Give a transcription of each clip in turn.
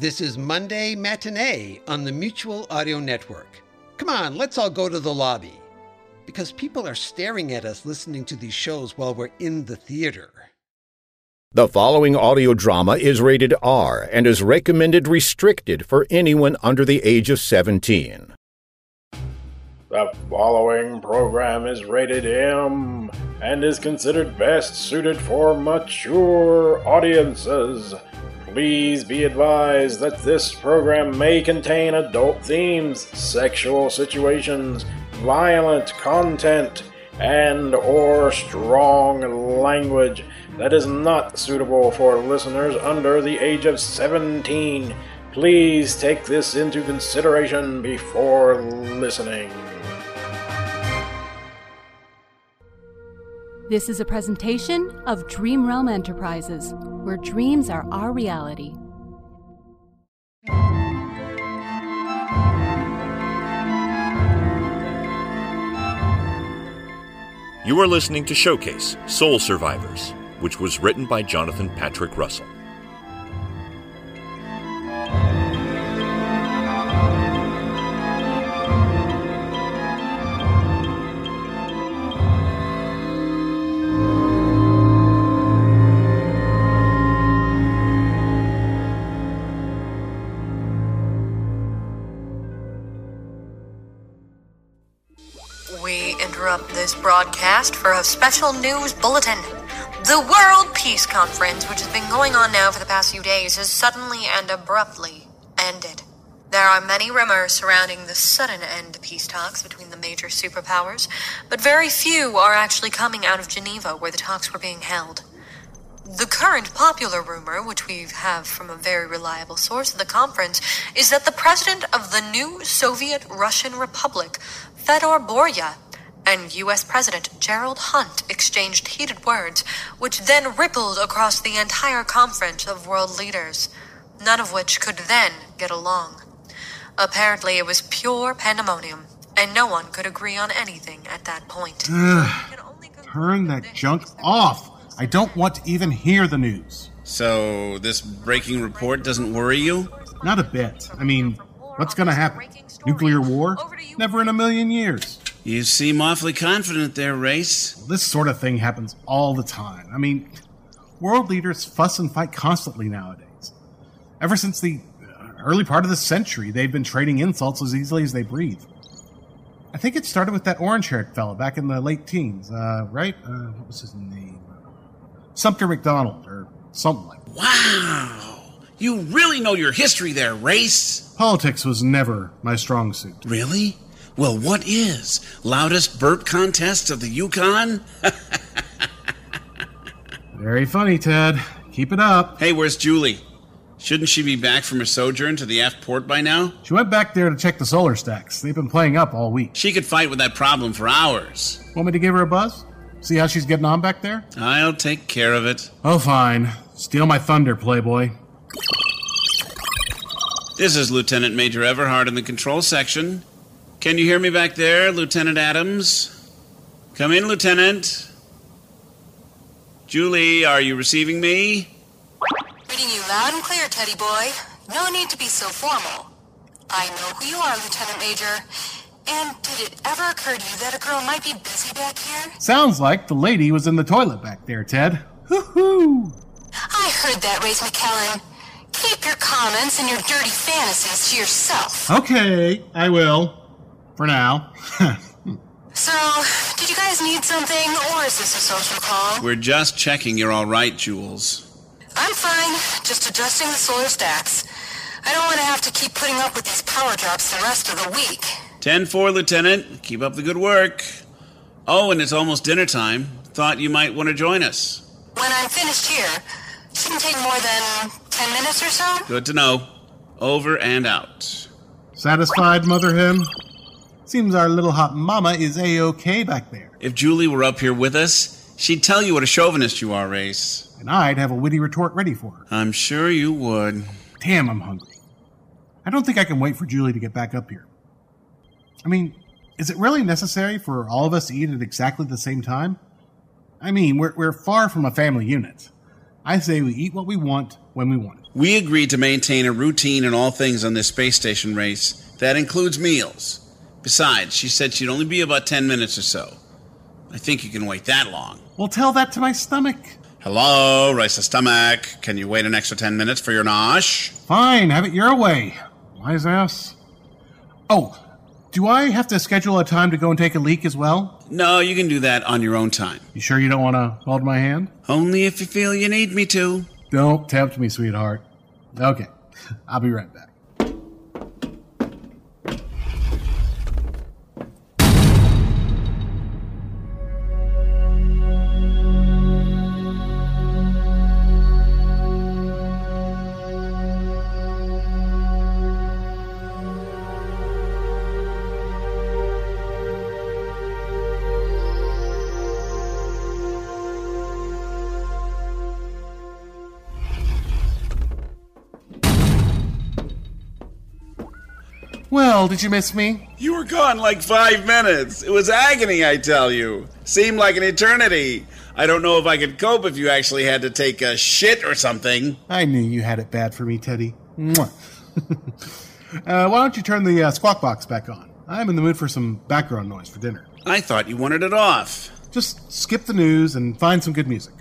This is Monday Matinee on the Mutual Audio Network. Come on, let's all go to the lobby. Because people are staring at us listening to these shows while we're in the theater. The following audio drama is rated R and is recommended restricted for anyone under the age of 17. The following program is rated M and is considered best suited for mature audiences. Please be advised that this program may contain adult themes, sexual situations, violent content, and or strong language that is not suitable for listeners under the age of 17. Please take this into consideration before listening. This is a presentation of Dream Realm Enterprises, where dreams are our reality. You are listening to Showcase Sole Survivors, which was written by Jonathan Patrick Russell. This broadcast for a special news bulletin. The World Peace Conference, which has been going on now for the past few days, has suddenly and abruptly ended. There are many rumors surrounding the sudden end to peace talks between the major superpowers, but very few are actually coming out of Geneva where the talks were being held. The current popular rumor, which we have from a very reliable source at the conference, is that the president of the new Soviet Russian Republic, Fedor Borya, and U.S. President Gerald Hunt exchanged heated words, which then rippled across the entire conference of world leaders, none of which could then get along. Apparently, it was pure pandemonium, and no one could agree on anything at that point. Turn that junk off. I don't want to even hear the news. So, this breaking report doesn't worry you? Not a bit. I mean, what's going to happen? Nuclear war? Never in a million years. You seem awfully confident there, Race. This sort of thing happens all the time. I mean, world leaders fuss and fight constantly nowadays. Ever since the uh, early part of the century, they've been trading insults as easily as they breathe. I think it started with that orange haired fella back in the late teens, uh, right? Uh, what was his name? Sumter McDonald, or something like that. Wow! You really know your history there, Race. Politics was never my strong suit. Really? Well, what is? Loudest burp contest of the Yukon? Very funny, Ted. Keep it up. Hey, where's Julie? Shouldn't she be back from her sojourn to the aft port by now? She went back there to check the solar stacks. They've been playing up all week. She could fight with that problem for hours. Want me to give her a buzz? See how she's getting on back there? I'll take care of it. Oh, fine. Steal my thunder, Playboy. This is Lieutenant Major Everhard in the control section. Can you hear me back there, Lieutenant Adams? Come in, Lieutenant. Julie, are you receiving me? Reading you loud and clear, Teddy boy. No need to be so formal. I know who you are, Lieutenant Major. And did it ever occur to you that a girl might be busy back here? Sounds like the lady was in the toilet back there, Ted. Hoo hoo! I heard that, Race McKellen. Keep your comments and your dirty fantasies to yourself. Okay, I will. For now. So, did you guys need something, or is this a social call? We're just checking you're all right, Jules. I'm fine, just adjusting the solar stacks. I don't want to have to keep putting up with these power drops the rest of the week. 10 4, Lieutenant. Keep up the good work. Oh, and it's almost dinner time. Thought you might want to join us. When I'm finished here, shouldn't take more than 10 minutes or so. Good to know. Over and out. Satisfied, Mother Hen? Seems our little hot mama is A-OK back there. If Julie were up here with us, she'd tell you what a chauvinist you are, Race. And I'd have a witty retort ready for her. I'm sure you would. Damn, I'm hungry. I don't think I can wait for Julie to get back up here. I mean, is it really necessary for all of us to eat at exactly the same time? I mean, we're, we're far from a family unit. I say we eat what we want when we want it. We agreed to maintain a routine in all things on this space station race. That includes meals. Besides, she said she'd only be about 10 minutes or so. I think you can wait that long. Well, tell that to my stomach. Hello, Race the Stomach. Can you wait an extra 10 minutes for your nosh? Fine, have it your way. Wise ass. Oh, do I have to schedule a time to go and take a leak as well? No, you can do that on your own time. You sure you don't want to hold my hand? Only if you feel you need me to. Don't tempt me, sweetheart. Okay, I'll be right back. Well, did you miss me? You were gone like five minutes. It was agony, I tell you. Seemed like an eternity. I don't know if I could cope if you actually had to take a shit or something. I knew you had it bad for me, Teddy. Uh, why don't you turn the uh, squawk box back on? I'm in the mood for some background noise for dinner. I thought you wanted it off. Just skip the news and find some good music.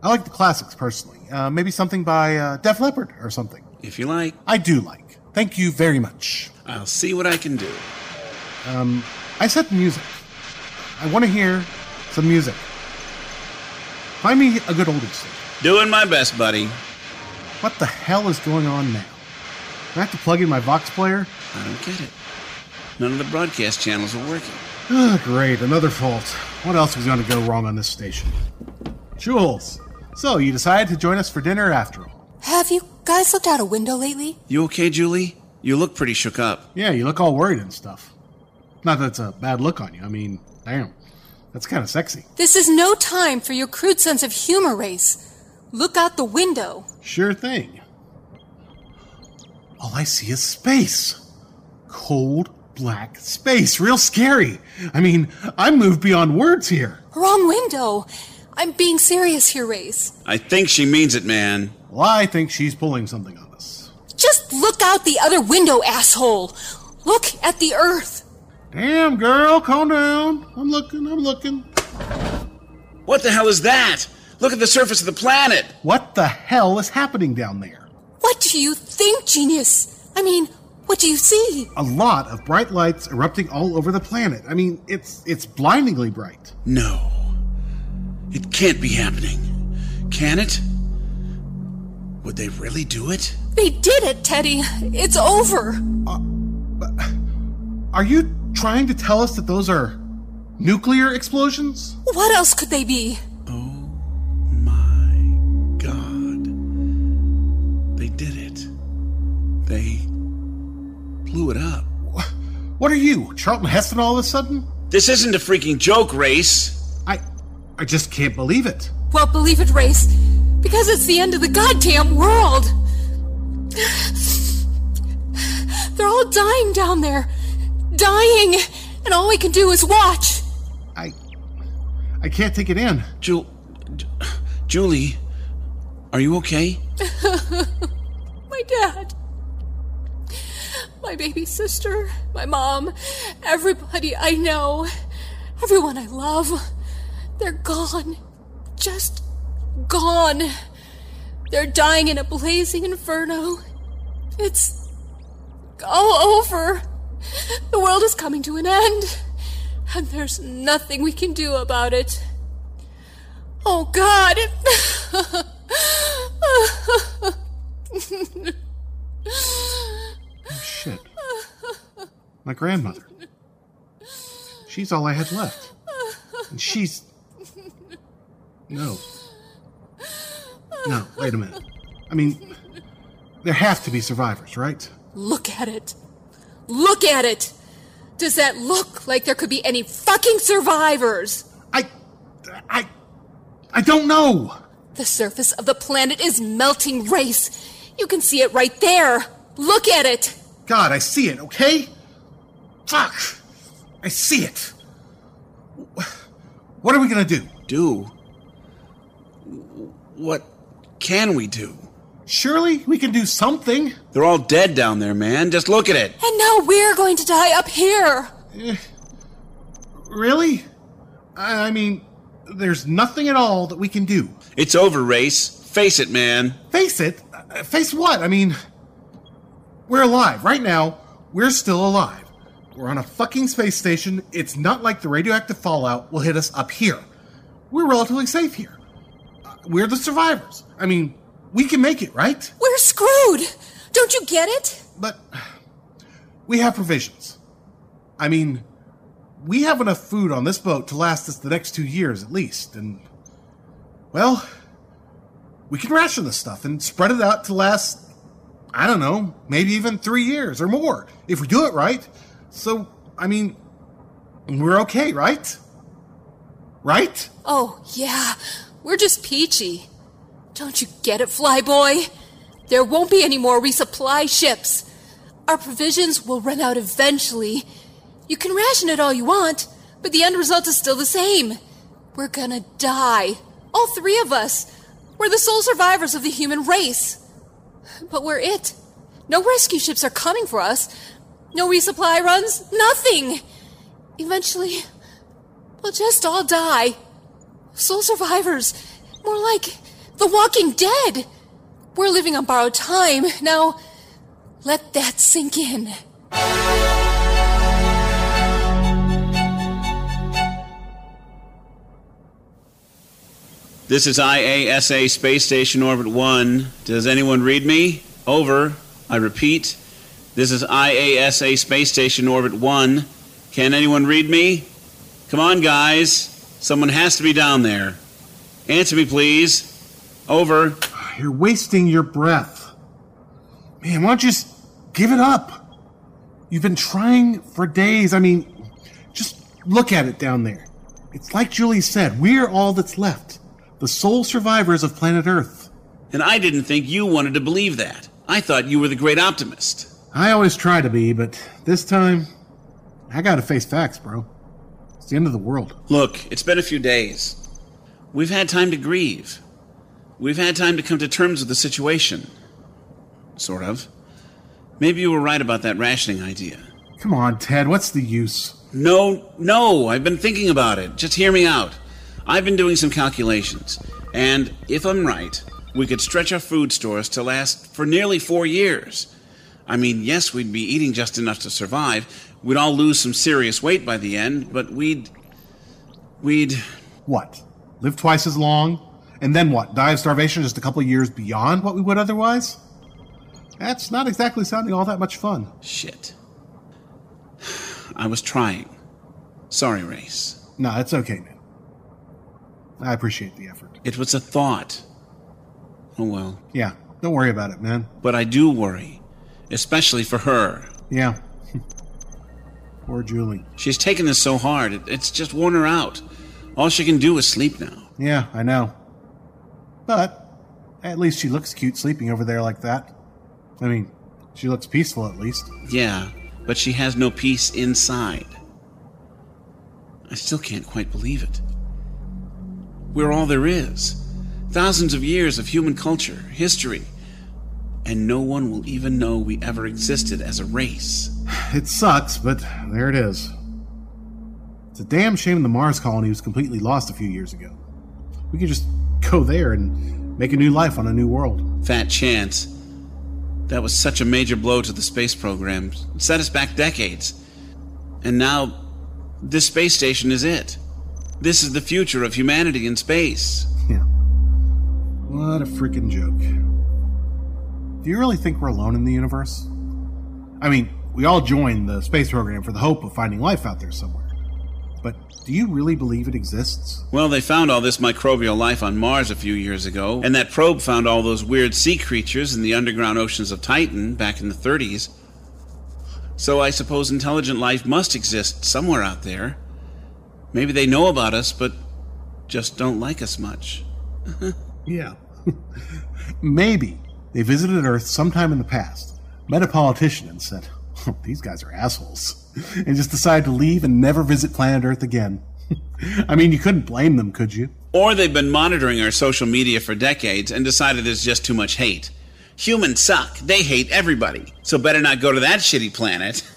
I like the classics personally. Uh, maybe something by uh, Def Leppard or something. If you like. I do like. Thank you very much. I'll see what I can do. Um, I said music. I want to hear some music. Find me a good oldies station. Doing my best, buddy. What the hell is going on now? Do I have to plug in my Vox player? I don't get it. None of the broadcast channels are working. Oh, great, another fault. What else was going to go wrong on this station? Jules, so you decided to join us for dinner after all? Have you guys looked out a window lately? You okay, Julie? You look pretty shook up. Yeah, you look all worried and stuff. Not that it's a bad look on you. I mean, damn, that's kind of sexy. This is no time for your crude sense of humor, Race. Look out the window. Sure thing. All I see is space. Cold, black space. Real scary. I mean, I'm moved beyond words here. Wrong window. I'm being serious here, Race. I think she means it, man. Well, I think she's pulling something on us. Just look out the other window, asshole. Look at the Earth. Damn, girl, calm down. I'm looking, I'm looking. What the hell is that? Look at the surface of the planet. What the hell is happening down there? What do you think, genius? I mean, what do you see? A lot of bright lights erupting all over the planet. I mean, it's it's blindingly bright. No. It can't be happening. Can it? Would they really do it? They did it, Teddy. It's over. Uh, are you trying to tell us that those are nuclear explosions? What else could they be? Oh my god. They did it. They blew it up. What are you, Charlton Heston all of a sudden? This isn't a freaking joke, Race. I I just can't believe it. Well, believe it, Race, because it's the end of the goddamn world. They're all dying down there. Dying, and all we can do is watch. I I can't take it in. Ju- Ju- Julie, are you okay? my dad, my baby sister, my mom, everybody I know, everyone I love, they're gone. Just gone. They're dying in a blazing inferno. It's all over. The world is coming to an end, and there's nothing we can do about it. Oh, God! Oh, shit. My grandmother. She's all I had left. And she's. No. No, wait a minute. I mean, there have to be survivors, right? Look at it. Look at it. Does that look like there could be any fucking survivors? I. I. I don't know. The surface of the planet is melting, Race. You can see it right there. Look at it. God, I see it, okay? Fuck. I see it. What are we gonna do? Do? What can we do? Surely we can do something. They're all dead down there, man. Just look at it. And now we're going to die up here. Really? I I mean, there's nothing at all that we can do. It's over, Race. Face it, man. Face it? Uh, Face what? I mean, we're alive. Right now, we're still alive. We're on a fucking space station. It's not like the radioactive fallout will hit us up here. We're relatively safe here. We're the survivors. I mean, we can make it, right? We're screwed. Don't you get it? But we have provisions. I mean, we have enough food on this boat to last us the next two years at least, and well, we can ration this stuff and spread it out to last, I don't know, maybe even three years or more if we do it right. So, I mean, we're okay, right? Right? Oh, yeah. We're just peachy. Don't you get it, Flyboy? There won't be any more resupply ships. Our provisions will run out eventually. You can ration it all you want, but the end result is still the same. We're gonna die. All three of us. We're the sole survivors of the human race. But we're it. No rescue ships are coming for us. No resupply runs. Nothing. Eventually, we'll just all die. Sole survivors. More like the walking dead. We're living on borrowed time. Now, let that sink in. This is IASA Space Station Orbit 1. Does anyone read me? Over. I repeat. This is IASA Space Station Orbit 1. Can anyone read me? Come on, guys. Someone has to be down there. Answer me, please. Over. You're wasting your breath. Man, why don't you just give it up? You've been trying for days. I mean, just look at it down there. It's like Julie said, we're all that's left. The sole survivors of planet Earth. And I didn't think you wanted to believe that. I thought you were the great optimist. I always try to be, but this time, I gotta face facts, bro. It's the end of the world. Look, it's been a few days. We've had time to grieve. We've had time to come to terms with the situation. Sort of. Maybe you were right about that rationing idea. Come on, Ted, what's the use? No, no, I've been thinking about it. Just hear me out. I've been doing some calculations, and if I'm right, we could stretch our food stores to last for nearly four years. I mean, yes, we'd be eating just enough to survive. We'd all lose some serious weight by the end, but we'd. We'd. What? Live twice as long? And then what? Die of starvation just a couple of years beyond what we would otherwise? That's not exactly sounding all that much fun. Shit. I was trying. Sorry, Race. No, it's okay, man. I appreciate the effort. It was a thought. Oh well. Yeah, don't worry about it, man. But I do worry. Especially for her. Yeah. Poor Julie. She's taken this so hard, it, it's just worn her out. All she can do is sleep now. Yeah, I know. But at least she looks cute sleeping over there like that. I mean, she looks peaceful at least. Yeah, but she has no peace inside. I still can't quite believe it. We're all there is. Thousands of years of human culture, history, and no one will even know we ever existed as a race. It sucks, but there it is. It's a damn shame the Mars colony was completely lost a few years ago. We could just go there and make a new life on a new world. Fat chance. That was such a major blow to the space program. It set us back decades. And now, this space station is it. This is the future of humanity in space. Yeah. What a freaking joke. Do you really think we're alone in the universe? I mean, we all joined the space program for the hope of finding life out there somewhere. But do you really believe it exists? Well, they found all this microbial life on Mars a few years ago, and that probe found all those weird sea creatures in the underground oceans of Titan back in the 30s. So I suppose intelligent life must exist somewhere out there. Maybe they know about us, but just don't like us much. yeah. Maybe they visited Earth sometime in the past, met a politician, and said, oh, These guys are assholes, and just decided to leave and never visit planet Earth again. I mean, you couldn't blame them, could you? Or they've been monitoring our social media for decades and decided there's just too much hate. Humans suck. They hate everybody. So better not go to that shitty planet.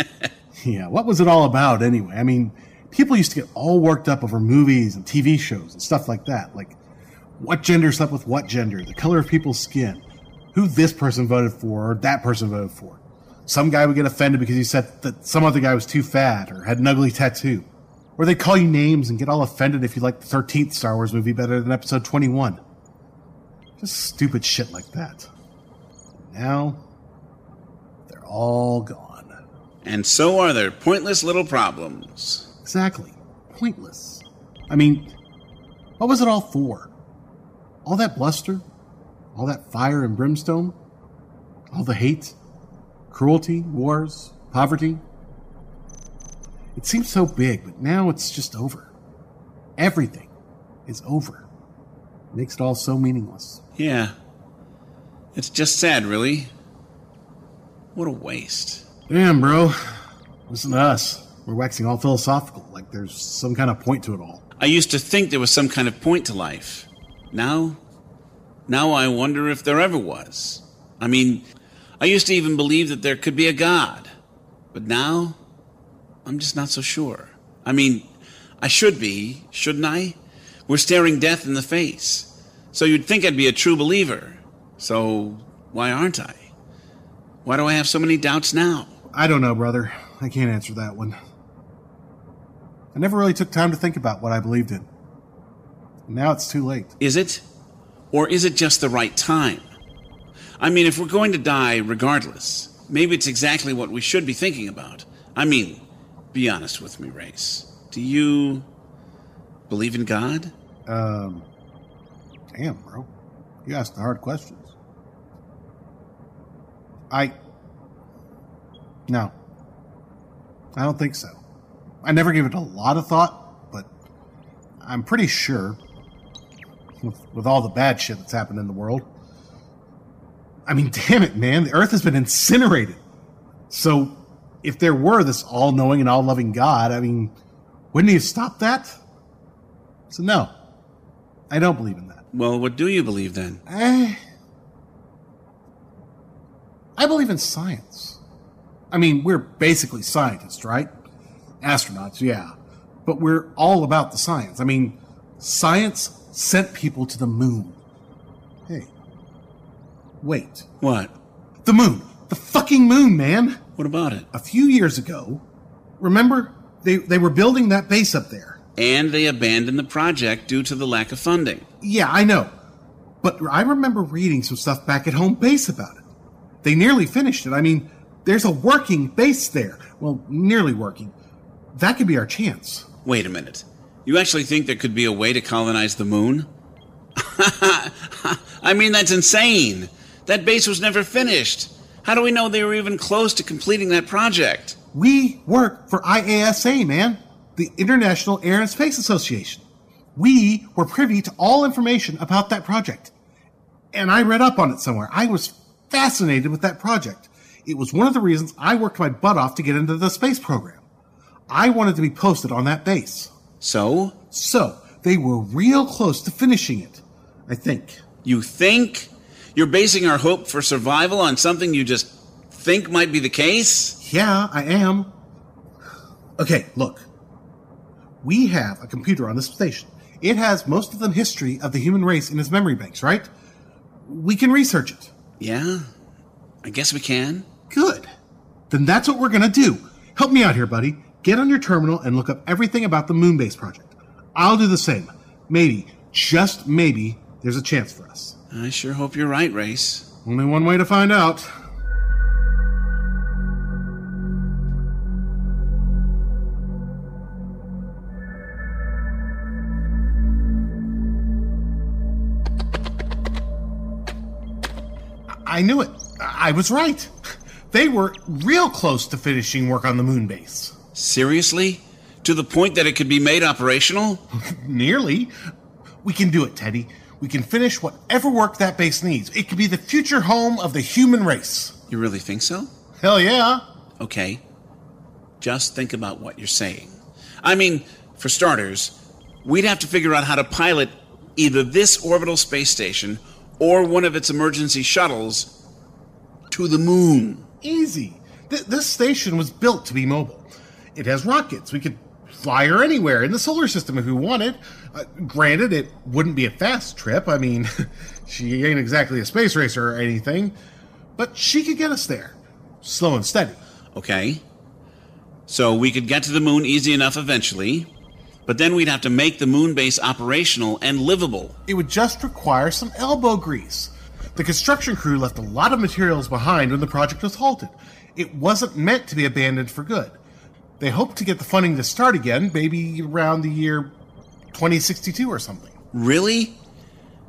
yeah, what was it all about anyway? I mean, people used to get all worked up over movies and TV shows and stuff like that. Like, what gender slept with what gender, the color of people's skin, who this person voted for or that person voted for. Some guy would get offended because he said that some other guy was too fat or had an ugly tattoo. Or they'd call you names and get all offended if you liked the 13th Star Wars movie better than episode 21. Just stupid shit like that. Now, they're all gone. And so are their pointless little problems. Exactly. Pointless. I mean, what was it all for? All that bluster? All that fire and brimstone? All the hate? Cruelty? Wars? Poverty? It seems so big, but now it's just over. Everything is over. It makes it all so meaningless. Yeah. It's just sad, really. What a waste. Damn, bro. Listen to us. We're waxing all philosophical, like there's some kind of point to it all. I used to think there was some kind of point to life. Now, now I wonder if there ever was. I mean, I used to even believe that there could be a God. But now, I'm just not so sure. I mean, I should be, shouldn't I? We're staring death in the face. So you'd think I'd be a true believer. So why aren't I? Why do I have so many doubts now? I don't know, brother. I can't answer that one. I never really took time to think about what I believed in. Now it's too late. Is it? Or is it just the right time? I mean, if we're going to die regardless, maybe it's exactly what we should be thinking about. I mean, be honest with me, Race. Do you believe in God? Um, damn, bro. You asked the hard questions. I. No. I don't think so. I never gave it a lot of thought, but I'm pretty sure, with, with all the bad shit that's happened in the world. I mean, damn it, man. The earth has been incinerated. So, if there were this all knowing and all loving God, I mean, wouldn't he have stopped that? So, no. I don't believe in that. Well, what do you believe then? Eh. I believe in science. I mean, we're basically scientists, right? Astronauts, yeah. But we're all about the science. I mean, science sent people to the moon. Hey. Wait. What? The moon. The fucking moon, man. What about it? A few years ago, remember they they were building that base up there. And they abandoned the project due to the lack of funding. Yeah, I know. But I remember reading some stuff back at home base about it. They nearly finished it. I mean, there's a working base there. Well, nearly working. That could be our chance. Wait a minute. You actually think there could be a way to colonize the moon? I mean, that's insane. That base was never finished. How do we know they were even close to completing that project? We work for IASA, man, the International Air and Space Association. We were privy to all information about that project. And I read up on it somewhere. I was fascinated with that project. It was one of the reasons I worked my butt off to get into the space program. I wanted to be posted on that base. So? So, they were real close to finishing it. I think. You think? You're basing our hope for survival on something you just think might be the case? Yeah, I am. Okay, look. We have a computer on this station. It has most of the history of the human race in its memory banks, right? We can research it. Yeah, I guess we can. Good. Then that's what we're gonna do. Help me out here, buddy. Get on your terminal and look up everything about the Moonbase project. I'll do the same. Maybe, just maybe, there's a chance for us. I sure hope you're right, Race. Only one way to find out. I knew it. I was right. They were real close to finishing work on the moon base. Seriously? To the point that it could be made operational? Nearly. We can do it, Teddy. We can finish whatever work that base needs. It could be the future home of the human race. You really think so? Hell yeah. Okay. Just think about what you're saying. I mean, for starters, we'd have to figure out how to pilot either this orbital space station or one of its emergency shuttles to the moon. Easy. Th- this station was built to be mobile. It has rockets. We could fly her anywhere in the solar system if we wanted. Uh, granted, it wouldn't be a fast trip. I mean, she ain't exactly a space racer or anything, but she could get us there, slow and steady. Okay. So we could get to the moon easy enough eventually, but then we'd have to make the moon base operational and livable. It would just require some elbow grease. The construction crew left a lot of materials behind when the project was halted. It wasn't meant to be abandoned for good. They hope to get the funding to start again, maybe around the year 2062 or something. Really?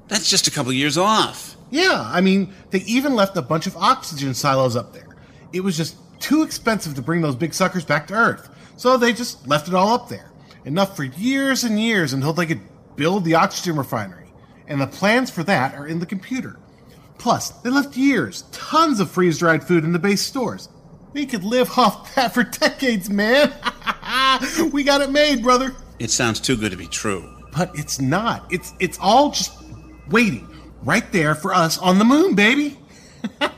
That's just a couple years off. Yeah, I mean, they even left a bunch of oxygen silos up there. It was just too expensive to bring those big suckers back to Earth, so they just left it all up there. Enough for years and years until they could build the oxygen refinery. And the plans for that are in the computer. Plus, they left years, tons of freeze dried food in the base stores. We could live off that for decades, man. we got it made, brother. It sounds too good to be true. But it's not. It's it's all just waiting right there for us on the moon, baby.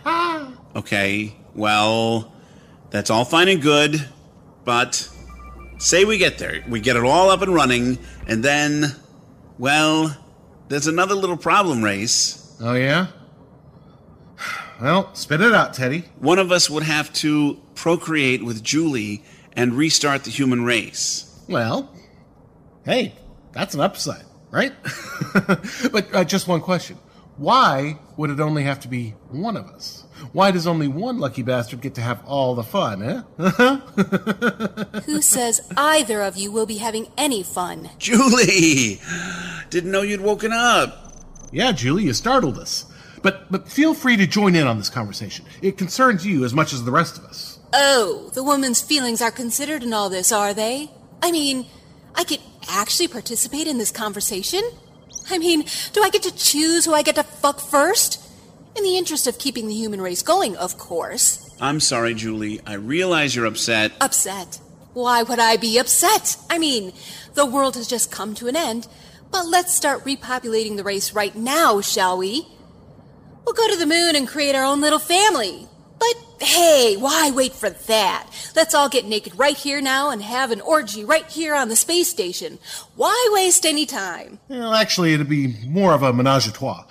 Okay, well, that's all fine and good, but say we get there, we get it all up and running, and then, well, there's another little problem, Race. Oh, yeah? Well, spit it out, Teddy. One of us would have to procreate with Julie and restart the human race. Well, hey, that's an upside, right? but uh, just one question. Why would it only have to be one of us? Why does only one lucky bastard get to have all the fun, eh? Who says either of you will be having any fun? Julie! Didn't know you'd woken up. Yeah, Julie, you startled us. But but feel free to join in on this conversation. It concerns you as much as the rest of us. Oh, the woman's feelings are considered in all this, are they? I mean, I could actually participate in this conversation? I mean, do I get to choose who I get to fuck first? In the interest of keeping the human race going, of course. I'm sorry, Julie. I realize you're upset. Upset? Why would I be upset? I mean, the world has just come to an end, but let's start repopulating the race right now, shall we? We'll go to the moon and create our own little family. But hey, why wait for that? Let's all get naked right here now and have an orgy right here on the space station. Why waste any time? Well, actually, it'd be more of a menage a trois.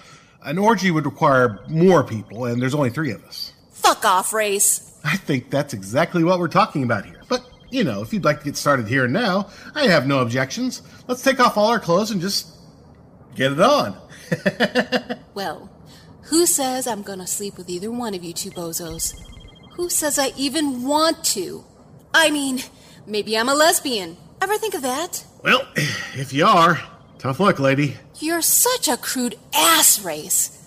An orgy would require more people, and there's only three of us. Fuck off, race. I think that's exactly what we're talking about here. But, you know, if you'd like to get started here and now, I have no objections. Let's take off all our clothes and just get it on. Well, who says I'm gonna sleep with either one of you two bozos? Who says I even want to? I mean, maybe I'm a lesbian. Ever think of that? Well, if you are, tough luck, lady. You're such a crude ass race.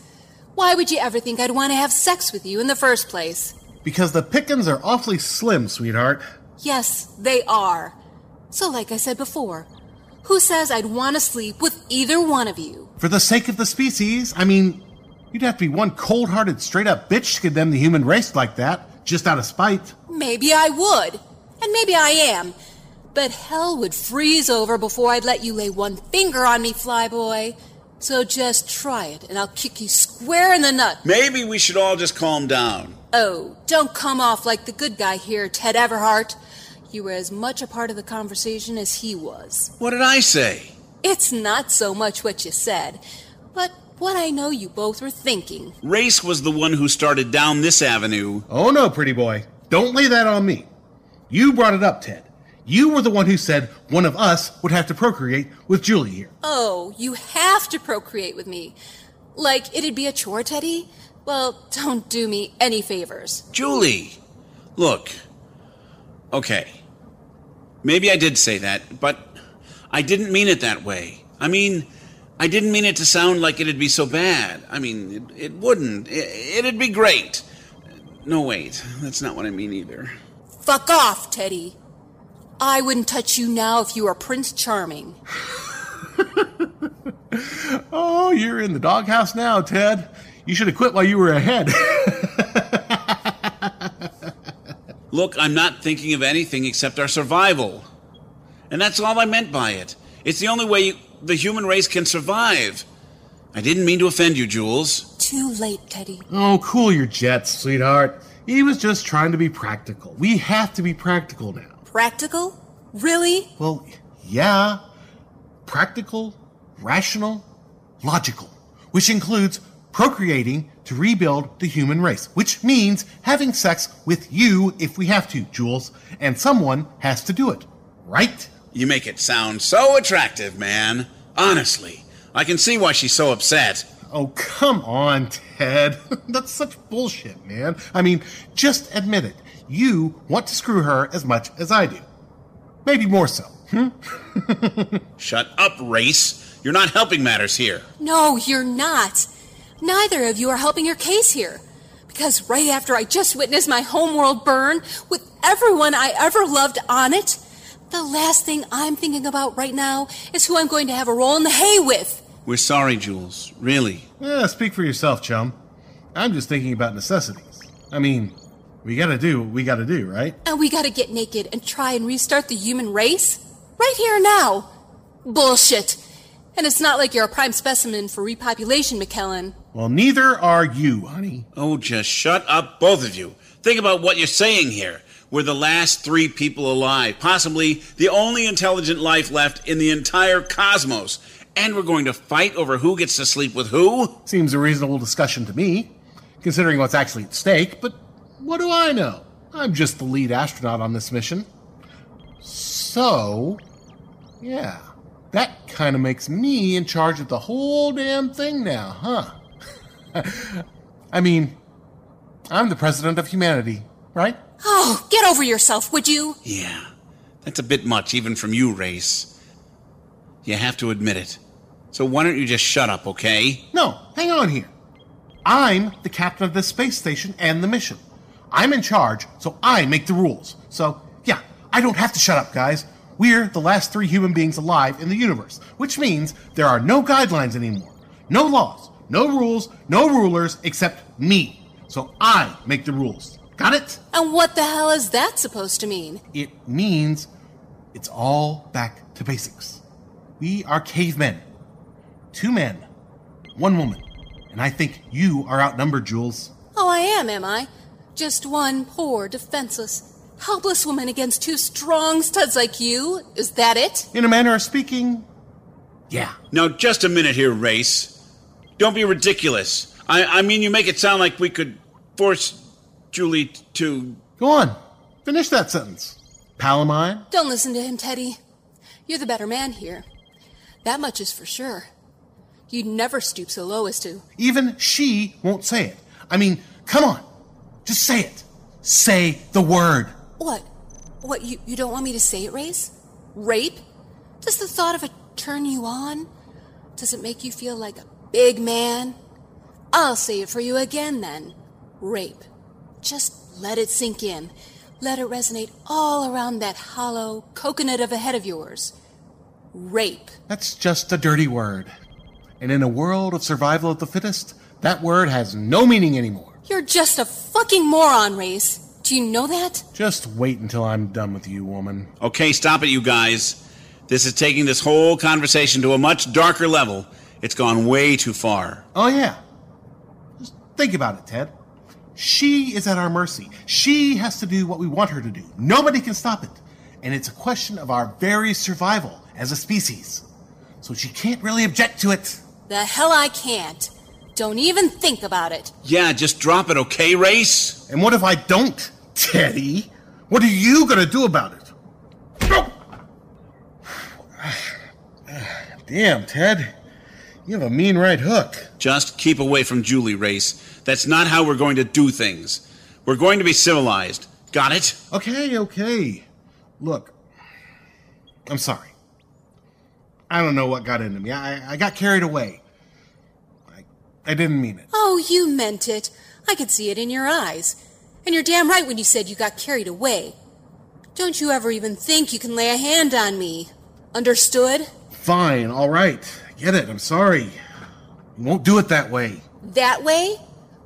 Why would you ever think I'd want to have sex with you in the first place? Because the pickings are awfully slim, sweetheart. Yes, they are. So, like I said before, who says I'd want to sleep with either one of you? For the sake of the species, I mean, you'd have to be one cold hearted, straight up bitch to condemn the human race like that, just out of spite. Maybe I would. And maybe I am. But hell would freeze over before I'd let you lay one finger on me, flyboy. So just try it, and I'll kick you square in the nut. Maybe we should all just calm down. Oh, don't come off like the good guy here, Ted Everhart. You were as much a part of the conversation as he was. What did I say? It's not so much what you said, but what I know you both were thinking. Race was the one who started down this avenue. Oh no, pretty boy. Don't lay that on me. You brought it up, Ted. You were the one who said one of us would have to procreate with Julie here. Oh, you have to procreate with me. Like it'd be a chore, Teddy? Well, don't do me any favors. Julie, look. Okay. Maybe I did say that, but I didn't mean it that way. I mean, I didn't mean it to sound like it'd be so bad. I mean, it, it wouldn't. It, it'd be great. No, wait. That's not what I mean either. Fuck off, Teddy. I wouldn't touch you now if you were Prince Charming. Oh, you're in the doghouse now, Ted. You should have quit while you were ahead. Look, I'm not thinking of anything except our survival. And that's all I meant by it. It's the only way you, the human race can survive. I didn't mean to offend you, Jules. Too late, Teddy. oh, cool your jets, sweetheart. He was just trying to be practical. We have to be practical now. Practical? Really? Well, yeah. Practical, rational, logical, which includes procreating to rebuild the human race, which means having sex with you if we have to, Jules, and someone has to do it, right? You make it sound so attractive, man. Honestly, I can see why she's so upset. Oh, come on, Ted. That's such bullshit, man. I mean, just admit it. You want to screw her as much as I do. Maybe more so. Hmm? Shut up, race. You're not helping matters here. No, you're not. Neither of you are helping your case here. Because right after I just witnessed my homeworld burn, with everyone I ever loved on it, the last thing I'm thinking about right now is who I'm going to have a roll in the hay with. We're sorry, Jules. Really. Yeah, speak for yourself, chum. I'm just thinking about necessities. I mean, we gotta do what we gotta do, right? And we gotta get naked and try and restart the human race? Right here now. Bullshit. And it's not like you're a prime specimen for repopulation, McKellen. Well, neither are you, honey. Oh, just shut up, both of you. Think about what you're saying here. We're the last three people alive, possibly the only intelligent life left in the entire cosmos. And we're going to fight over who gets to sleep with who? Seems a reasonable discussion to me, considering what's actually at stake, but what do I know? I'm just the lead astronaut on this mission. So, yeah, that kind of makes me in charge of the whole damn thing now, huh? I mean, I'm the president of humanity, right? Oh, get over yourself, would you? Yeah, that's a bit much, even from you, Race. You have to admit it. So why don't you just shut up, okay? No, hang on here. I'm the captain of this space station and the mission. I'm in charge, so I make the rules. So, yeah, I don't have to shut up, guys. We're the last three human beings alive in the universe, which means there are no guidelines anymore, no laws, no rules, no rulers except me. So I make the rules. Got it? And what the hell is that supposed to mean? It means it's all back to basics. We are cavemen. Two men, one woman. And I think you are outnumbered, Jules. Oh, I am, am I? Just one poor, defenseless, helpless woman against two strong studs like you? Is that it? In a manner of speaking, yeah. Now, just a minute here, Race. Don't be ridiculous. I, I mean, you make it sound like we could force Julie to. Go on. Finish that sentence. Pal of mine? Don't listen to him, Teddy. You're the better man here. That much is for sure. You'd never stoop so low as to. Even she won't say it. I mean, come on. Just say it. Say the word. What? What, you, you don't want me to say it, Race? Rape? Does the thought of it turn you on? Does it make you feel like a big man? I'll say it for you again then. Rape. Just let it sink in. Let it resonate all around that hollow coconut of a head of yours. Rape. That's just a dirty word. And in a world of survival of the fittest, that word has no meaning anymore. You're just a fucking moron, Race. Do you know that? Just wait until I'm done with you, woman. Okay, stop it, you guys. This is taking this whole conversation to a much darker level. It's gone way too far. Oh, yeah. Just think about it, Ted. She is at our mercy. She has to do what we want her to do. Nobody can stop it. And it's a question of our very survival as a species. So she can't really object to it. The hell I can't. Don't even think about it. Yeah, just drop it, okay, Race? And what if I don't, Teddy? What are you gonna do about it? Damn, Ted. You have a mean right hook. Just keep away from Julie, Race. That's not how we're going to do things. We're going to be civilized. Got it? Okay, okay. Look, I'm sorry. I don't know what got into me. I, I got carried away. I, I didn't mean it. Oh, you meant it. I could see it in your eyes. And you're damn right when you said you got carried away. Don't you ever even think you can lay a hand on me. Understood? Fine, all right. I get it. I'm sorry. You won't do it that way. That way?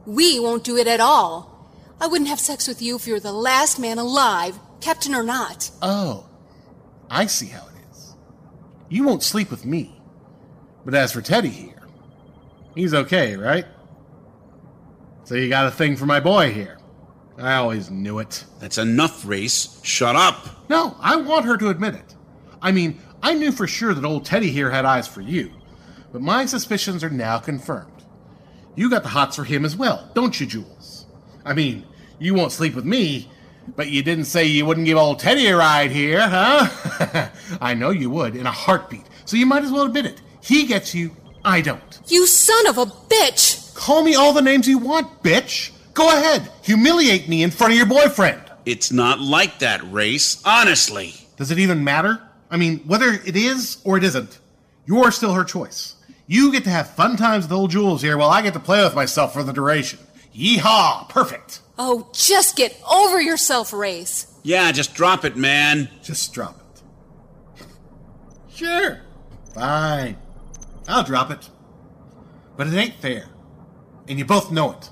We won't do it at all. I wouldn't have sex with you if you were the last man alive, captain or not. Oh, I see how it is. You won't sleep with me. But as for Teddy here, he's okay, right? So you got a thing for my boy here. I always knew it. That's enough, Race. Shut up. No, I want her to admit it. I mean, I knew for sure that old Teddy here had eyes for you, but my suspicions are now confirmed. You got the hots for him as well, don't you, Jules? I mean, you won't sleep with me, but you didn't say you wouldn't give old Teddy a ride here, huh? I know you would, in a heartbeat, so you might as well admit it. He gets you, I don't. You son of a bitch! Call me all the names you want, bitch! Go ahead, humiliate me in front of your boyfriend! It's not like that, Race. Honestly. Does it even matter? I mean, whether it is or it isn't, you're still her choice. You get to have fun times with old Jules here while I get to play with myself for the duration. Yeehaw! Perfect! Oh, just get over yourself, Race. Yeah, just drop it, man. Just drop it. Sure. Fine. I'll drop it. But it ain't fair. And you both know it.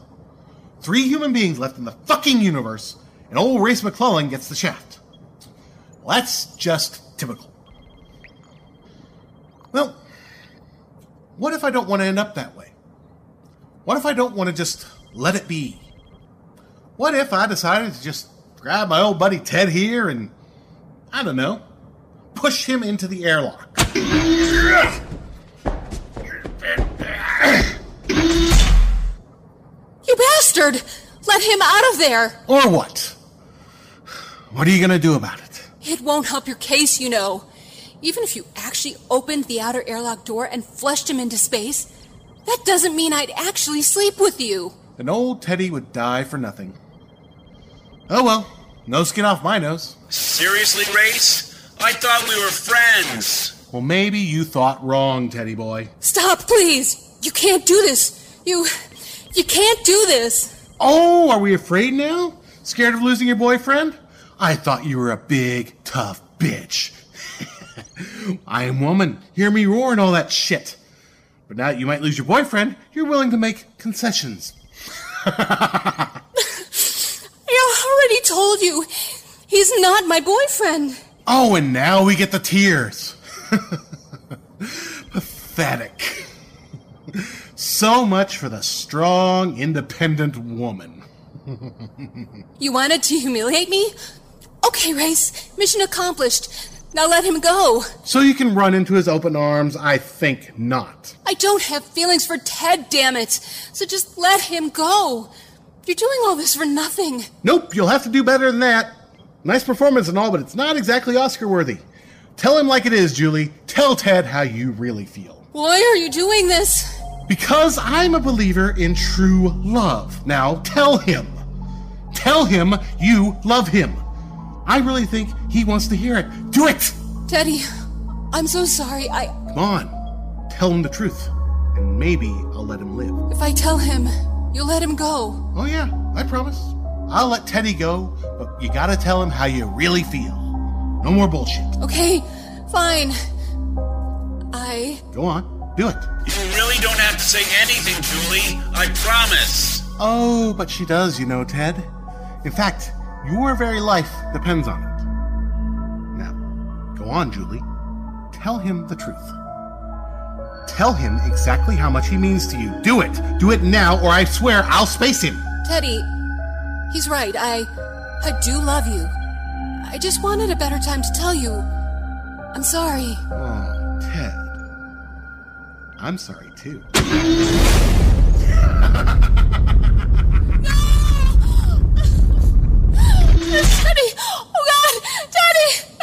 Three human beings left in the fucking universe, and old Race McClellan gets the shaft. Well, that's just typical. Well, what if I don't want to end up that way? What if I don't want to just let it be? What if I decided to just grab my old buddy Ted here and, I don't know, push him into the airlock? You bastard! Let him out of there! Or what? What are you going to do about it? It won't help your case, you know. Even if you actually opened the outer airlock door and flushed him into space, that doesn't mean I'd actually sleep with you. An old Teddy would die for nothing. Oh well, no skin off my nose. Seriously, Race? I thought we were friends. Well, maybe you thought wrong, Teddy boy. Stop, please! You can't do this! You. You can't do this! Oh, are we afraid now? Scared of losing your boyfriend? I thought you were a big, tough bitch. I am woman. Hear me roar and all that shit. But now that you might lose your boyfriend, you're willing to make concessions. I already told you. He's not my boyfriend. Oh, and now we get the tears. Pathetic. So much for the strong, independent woman. You wanted to humiliate me? Okay, Race. Mission accomplished. Now let him go. So you can run into his open arms? I think not. I don't have feelings for Ted, damn it. So just let him go. You're doing all this for nothing. Nope, you'll have to do better than that. Nice performance and all, but it's not exactly Oscar worthy. Tell him like it is, Julie. Tell Ted how you really feel. Why are you doing this? Because I'm a believer in true love. Now tell him. Tell him you love him. I really think he wants to hear it. Do it! Teddy, I'm so sorry. I. Come on. Tell him the truth. And maybe I'll let him live. If I tell him, you'll let him go. Oh, yeah, I promise. I'll let Teddy go, but you gotta tell him how you really feel. No more bullshit. Okay, fine. I. Go on. Do it. You really don't have to say anything, Julie. I promise. Oh, but she does, you know, Ted. In fact, your very life depends on it. Now, go on, Julie. Tell him the truth. Tell him exactly how much he means to you. Do it. Do it now, or I swear I'll space him. Teddy, he's right. I. I do love you. I just wanted a better time to tell you. I'm sorry. Oh, Ted. I'm sorry, too. Teddy! Oh God! Teddy!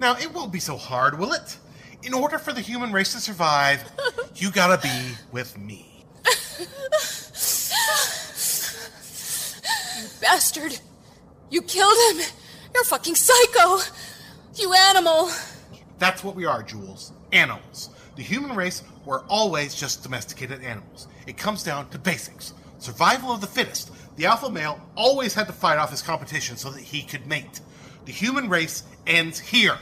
Now, it won't be so hard, will it? In order for the human race to survive, you gotta be with me. you bastard! You killed him! You're a fucking psycho! You animal! That's what we are, Jules. Animals. The human race were always just domesticated animals. It comes down to basics survival of the fittest. The alpha male always had to fight off his competition so that he could mate. The human race ends here.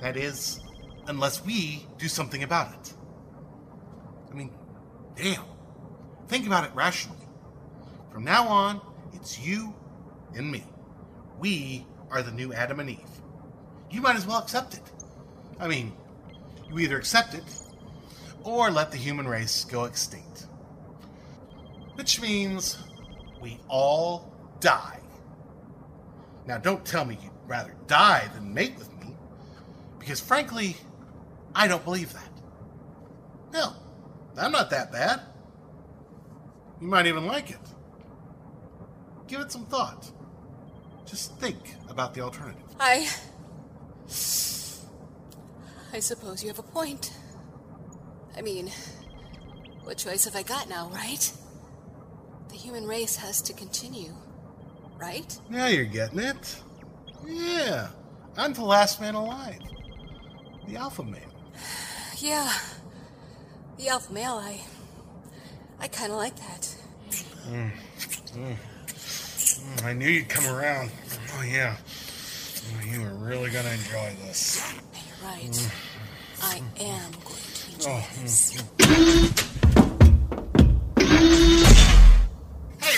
That is, unless we do something about it. I mean, damn. Think about it rationally. From now on, it's you and me. We are the new Adam and Eve. You might as well accept it. I mean, you either accept it or let the human race go extinct. Which means we all die. Now, don't tell me you'd rather die than mate with me, because frankly, I don't believe that. No, I'm not that bad. You might even like it. Give it some thought. Just think about the alternative. I. I suppose you have a point. I mean, what choice have I got now, right? The human race has to continue, right? Now you're getting it. Yeah, I'm the last man alive. The alpha male. Yeah. The alpha male, I. I kind of like that. Mm. Mm. Mm, I knew you'd come around. Oh, yeah. Oh, you were really going to enjoy this. You're right. I am going to enjoy Oh, this.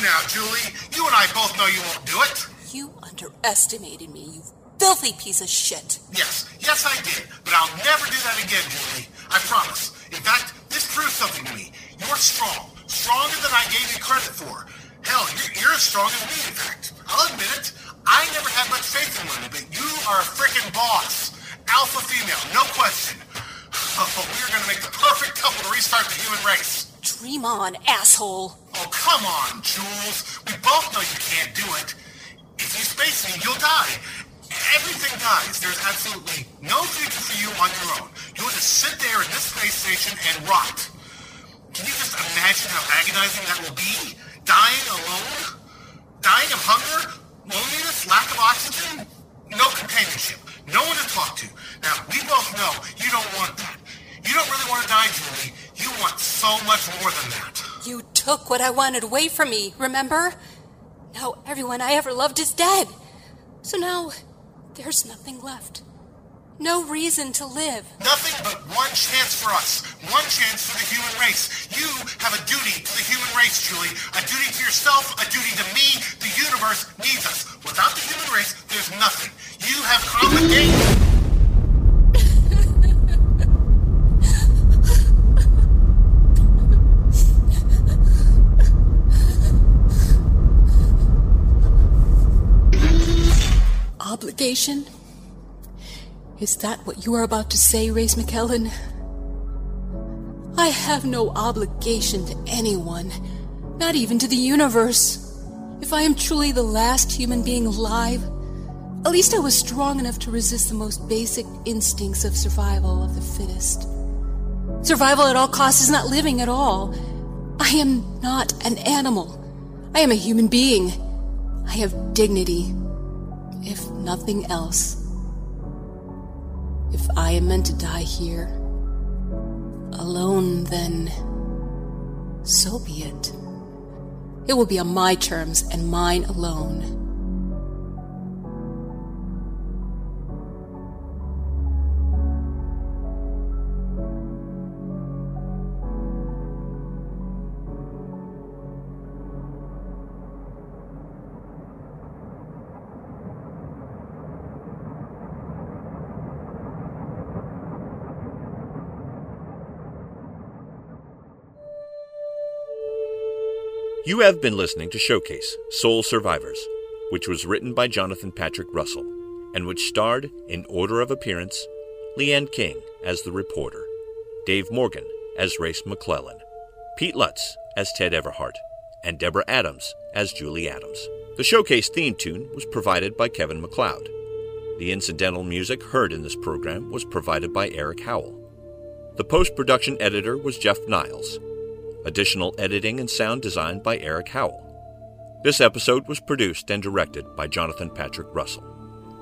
Now, Julie. You and I both know you won't do it. You underestimated me, you filthy piece of shit. Yes, yes, I did. But I'll never do that again, Julie. I promise. In fact, this proves something to me. You're strong. Stronger than I gave you credit for. Hell, you're, you're as strong as me, in fact. I'll admit it. I never had much faith in women, but you are a freaking boss. Alpha female, no question. Oh, we're gonna make the perfect couple to restart the human race. Dream on, asshole. Oh, come on, Jules. We both know you can't do it. If you space me, you'll die. Everything dies. There's absolutely no future for you on your own. You'll just sit there in this space station and rot. Can you just imagine how agonizing that will be? Dying alone? Dying of hunger? Loneliness? Lack of oxygen? No companionship. No one to talk to. Now, we both know you don't want that. You don't really want to die, Julie. You want so much more than that. You took what I wanted away from me, remember? Now everyone I ever loved is dead. So now there's nothing left. No reason to live. Nothing but one chance for us. One chance for the human race. You have a duty to the human race, Julie. A duty to yourself, a duty to me. The universe needs us. Without the human race, there's nothing. You have obligation. Obligation? Is that what you are about to say, Race McClellan? I have no obligation to anyone, not even to the universe. If I am truly the last human being alive, at least I was strong enough to resist the most basic instincts of survival of the fittest. Survival at all costs is not living at all. I am not an animal. I am a human being. I have dignity, if nothing else. If I am meant to die here, alone, then so be it. It will be on my terms and mine alone. You have been listening to Showcase Sole Survivors, which was written by Jonathan Patrick Russell and which starred, in order of appearance, Leanne King as the reporter, Dave Morgan as Race McClellan, Pete Lutz as Ted Everhart, and Deborah Adams as Julie Adams. The Showcase theme tune was provided by Kevin MacLeod. The incidental music heard in this program was provided by Eric Howell. The post production editor was Jeff Niles. Additional editing and sound design by Eric Howell. This episode was produced and directed by Jonathan Patrick Russell.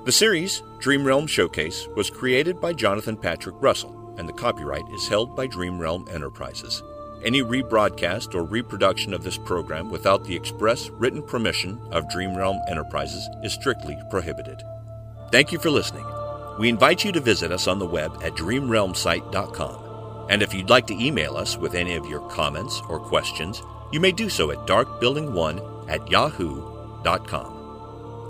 The series, Dream Realm Showcase, was created by Jonathan Patrick Russell, and the copyright is held by Dream Realm Enterprises. Any rebroadcast or reproduction of this program without the express written permission of Dream Realm Enterprises is strictly prohibited. Thank you for listening. We invite you to visit us on the web at dreamrealmsite.com. And if you'd like to email us with any of your comments or questions, you may do so at darkbuilding1 at yahoo.com.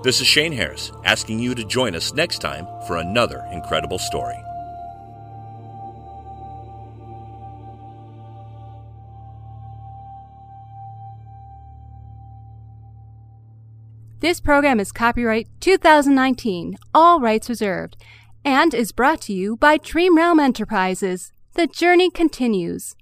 This is Shane Harris asking you to join us next time for another incredible story. This program is copyright 2019, all rights reserved, and is brought to you by Dream Realm Enterprises. The journey continues.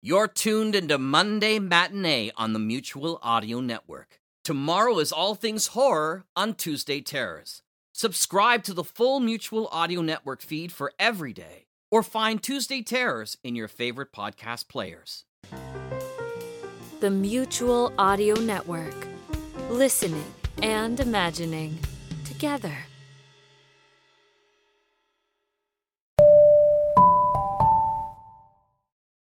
You're tuned into Monday Matinee on the Mutual Audio Network. Tomorrow is All Things Horror on Tuesday Terrors. Subscribe to the full Mutual Audio Network feed for every day, or find Tuesday Terrors in your favorite podcast players. The Mutual Audio Network. Listening and imagining together.